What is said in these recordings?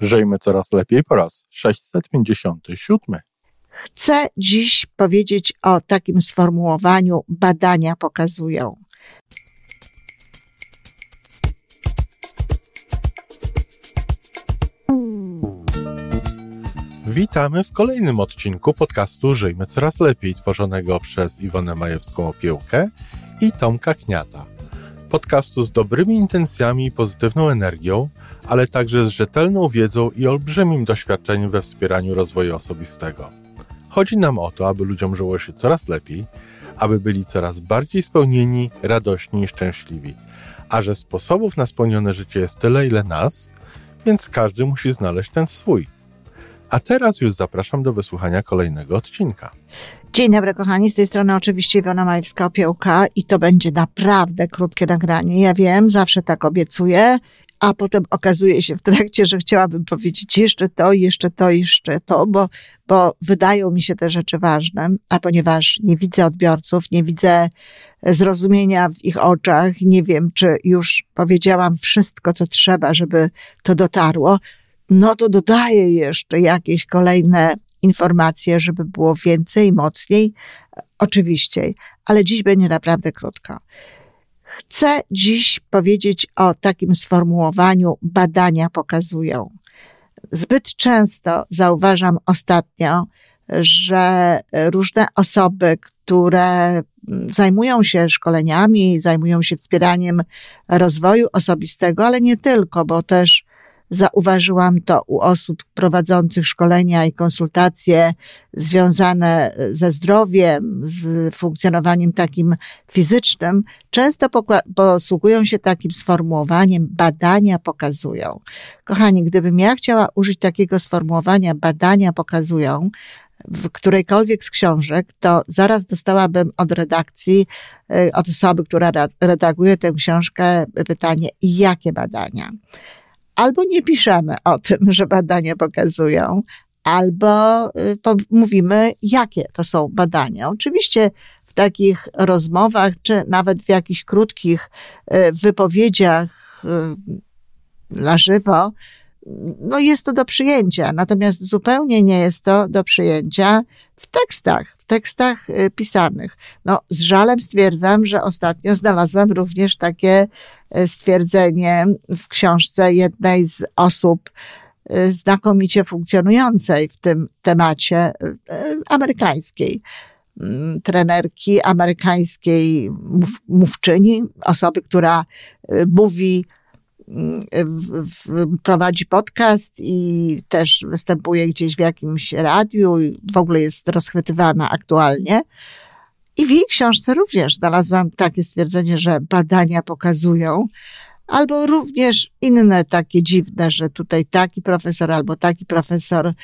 Żyjmy coraz lepiej po raz 657. Chcę dziś powiedzieć o takim sformułowaniu badania pokazują. Witamy w kolejnym odcinku podcastu Żyjmy Coraz Lepiej, tworzonego przez Iwonę Majewską-Opiełkę i Tomka Kniata. Podcastu z dobrymi intencjami i pozytywną energią, ale także z rzetelną wiedzą i olbrzymim doświadczeniem we wspieraniu rozwoju osobistego. Chodzi nam o to, aby ludziom żyło się coraz lepiej, aby byli coraz bardziej spełnieni, radośni i szczęśliwi. A że sposobów na spełnione życie jest tyle, ile nas, więc każdy musi znaleźć ten swój. A teraz już zapraszam do wysłuchania kolejnego odcinka. Dzień dobry, kochani. Z tej strony oczywiście Iwona Majewska-Opiełka i to będzie naprawdę krótkie nagranie. Ja wiem, zawsze tak obiecuję, a potem okazuje się w trakcie, że chciałabym powiedzieć jeszcze to, jeszcze to, jeszcze to, bo, bo wydają mi się te rzeczy ważne, a ponieważ nie widzę odbiorców, nie widzę zrozumienia w ich oczach, nie wiem, czy już powiedziałam wszystko, co trzeba, żeby to dotarło, no to dodaję jeszcze jakieś kolejne informacje, żeby było więcej, mocniej, oczywiście, ale dziś będzie naprawdę krótko. Chcę dziś powiedzieć o takim sformułowaniu badania pokazują. Zbyt często zauważam ostatnio, że różne osoby, które zajmują się szkoleniami, zajmują się wspieraniem rozwoju osobistego, ale nie tylko, bo też Zauważyłam to u osób prowadzących szkolenia i konsultacje związane ze zdrowiem, z funkcjonowaniem takim fizycznym. Często posługują się takim sformułowaniem badania pokazują. Kochani, gdybym ja chciała użyć takiego sformułowania badania pokazują, w którejkolwiek z książek, to zaraz dostałabym od redakcji, y, od osoby, która redaguje tę książkę, pytanie, jakie badania? Albo nie piszemy o tym, że badania pokazują, albo y, mówimy, jakie to są badania. Oczywiście w takich rozmowach, czy nawet w jakichś krótkich y, wypowiedziach y, na żywo, no jest to do przyjęcia, natomiast zupełnie nie jest to do przyjęcia w tekstach, w tekstach y, pisanych. No, z żalem stwierdzam, że ostatnio znalazłam również takie y, stwierdzenie w książce jednej z osób y, znakomicie funkcjonującej w tym temacie amerykańskiej mm, trenerki amerykańskiej mówczyni, osoby, która mówi prowadzi podcast i też występuje gdzieś w jakimś radiu w ogóle jest rozchwytywana aktualnie. I w jej książce również znalazłam takie stwierdzenie, że badania pokazują, albo również inne takie dziwne, że tutaj taki profesor albo taki profesor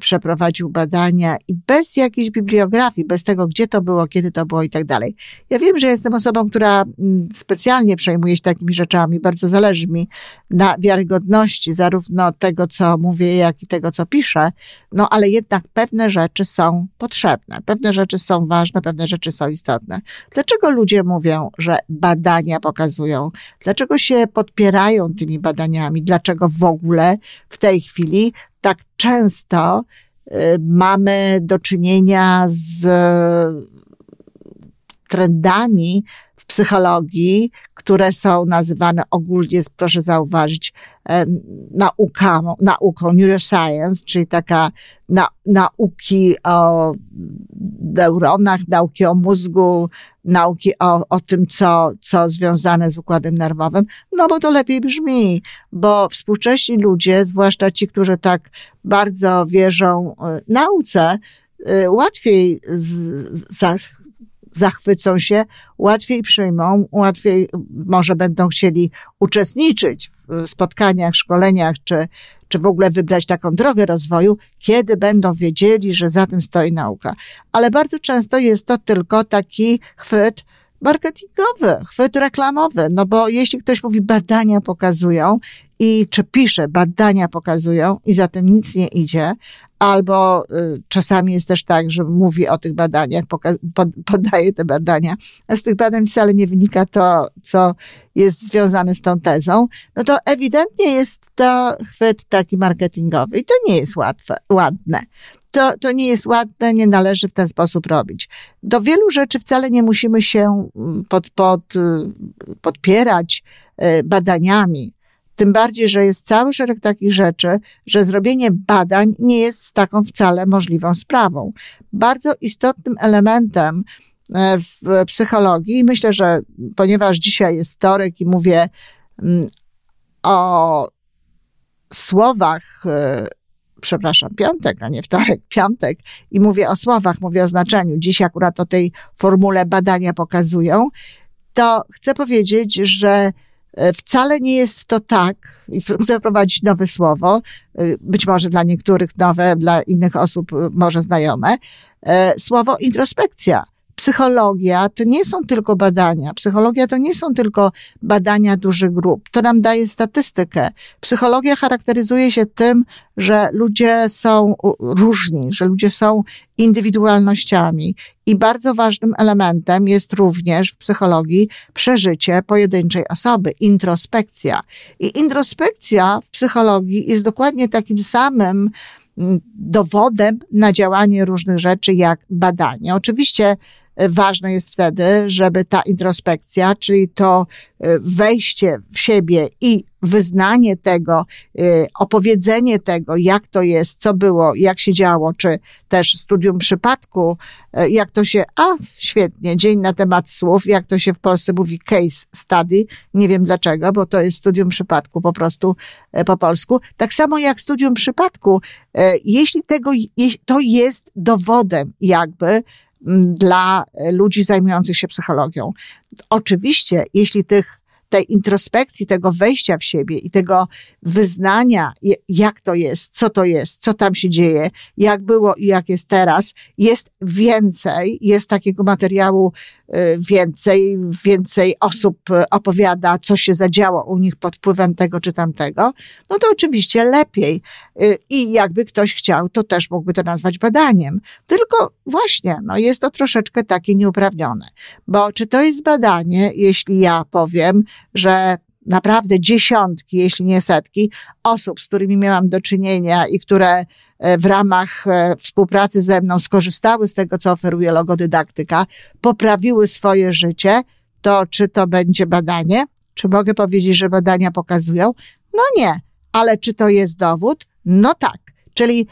przeprowadził badania i bez jakiejś bibliografii, bez tego, gdzie to było, kiedy to było i tak dalej. Ja wiem, że jestem osobą, która mm, specjalnie przejmuje się takimi rzeczami, bardzo zależy mi na wiarygodności zarówno tego, co mówię, jak i tego, co piszę, no ale jednak pewne rzeczy są potrzebne, pewne rzeczy są ważne, pewne rzeczy są istotne. Dlaczego ludzie mówią, że badania pokazują? Dlaczego się podpierają tymi badaniami? Dlaczego w ogóle w tej chwili tak często y, mamy do czynienia z trendami w psychologii, które są nazywane ogólnie, proszę zauważyć, e, nauką, nauką neuroscience, czyli taka na, nauki o neuronach, nauki o mózgu, nauki o, o tym, co, co związane z układem nerwowym, no bo to lepiej brzmi, bo współcześni ludzie, zwłaszcza ci, którzy tak bardzo wierzą e, nauce, e, łatwiej z, zachwycą się, łatwiej przyjmą, łatwiej może będą chcieli uczestniczyć w spotkaniach, szkoleniach, czy, czy w ogóle wybrać taką drogę rozwoju, kiedy będą wiedzieli, że za tym stoi nauka. Ale bardzo często jest to tylko taki chwyt marketingowy, chwyt reklamowy, no bo jeśli ktoś mówi badania pokazują i czy pisze badania pokazują i za tym nic nie idzie, albo y, czasami jest też tak, że mówi o tych badaniach, poka- pod, podaje te badania, a z tych badań wcale nie wynika to, co jest związane z tą tezą, no to ewidentnie jest to chwyt taki marketingowy i to nie jest łatwe, ładne to, to nie jest ładne, nie należy w ten sposób robić. Do wielu rzeczy wcale nie musimy się mm, pod, pod, y, podpierać y, badaniami. Tym bardziej, że jest cały szereg takich rzeczy, że zrobienie badań nie jest taką wcale możliwą sprawą. Bardzo istotnym elementem e, w psychologii, myślę, że ponieważ dzisiaj jest wtorek i mówię mm, o słowach e, przepraszam, piątek, a nie wtorek, piątek i mówię o słowach, mówię o znaczeniu. Dziś akurat o tej formule badania pokazują, to chcę powiedzieć, że e, Wcale nie jest to tak, i chcę wprowadzić nowe słowo, e, być może dla niektórych nowe, dla innych osób e, może znajome, słowo introspekcja. Psychologia to nie są tylko badania. Psychologia to nie są tylko badania dużych grup. To nam daje statystykę. Psychologia charakteryzuje się tym, że ludzie są różni, że ludzie są indywidualnościami. I bardzo ważnym elementem jest również w psychologii przeżycie pojedynczej osoby, introspekcja. I introspekcja w psychologii jest dokładnie takim samym mm, dowodem na działanie różnych rzeczy jak badanie. Oczywiście ważne jest wtedy, żeby ta introspekcja, czyli to e, wejście w siebie i wyznanie tego, y, opowiedzenie tego, jak to jest, co było, jak się działo, czy też studium przypadku, y, jak to się, a świetnie, dzień na temat słów, jak to się w Polsce mówi case study, nie wiem dlaczego, bo to jest studium przypadku po prostu po polsku. Tak samo jak studium przypadku, jeśli tego, to jest dowodem jakby, dla ludzi zajmujących się psychologią. Oczywiście, jeśli tych tej introspekcji, tego wejścia w siebie i tego wyznania, jak to jest, co to jest, co tam się dzieje, jak było i jak jest teraz, jest więcej, jest takiego materiału y, więcej, więcej osób opowiada, co się zadziało u nich pod wpływem tego czy tamtego, no to oczywiście lepiej. Y, I jakby ktoś chciał, to też mógłby to nazwać badaniem. Tylko właśnie, no jest to troszeczkę takie nieuprawnione. Bo czy to jest badanie, jeśli ja powiem, że naprawdę dziesiątki, jeśli nie setki osób, z którymi miałam do czynienia i które e, w ramach e, współpracy ze mną skorzystały z tego, co oferuje logodydaktyka, poprawiły swoje życie, to czy to będzie badanie? Czy mogę powiedzieć, że badania pokazują? No nie. Ale czy to jest dowód? No tak. Czyli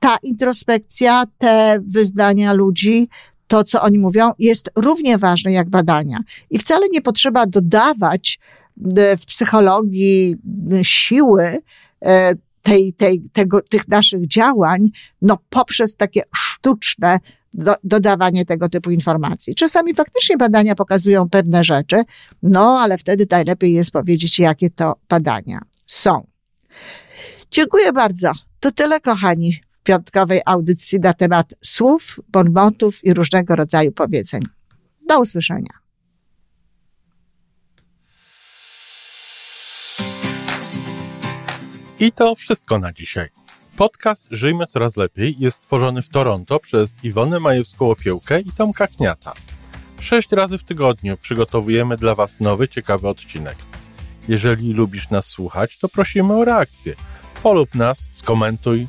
ta introspekcja, te wyznania ludzi, to, co oni mówią, jest równie ważne jak badania. I wcale nie potrzeba dodawać e, w psychologii e, siły e, tej, tej, tego, tych naszych działań, no poprzez takie sztuczne do, dodawanie tego typu informacji. Czasami faktycznie badania pokazują pewne rzeczy, no ale wtedy najlepiej jest powiedzieć, jakie to badania są. Dziękuję bardzo. To tyle, kochani piątkowej audycji na temat słów, bonmotów i różnego rodzaju powiedzeń. Do usłyszenia. I to wszystko na dzisiaj. Podcast Żyjmy Coraz Lepiej jest stworzony w Toronto przez Iwonę Majewską-Opiełkę i Tomka Kniata. Sześć razy w tygodniu przygotowujemy dla Was nowy, ciekawy odcinek. Jeżeli lubisz nas słuchać, to prosimy o reakcję. Polub nas, skomentuj,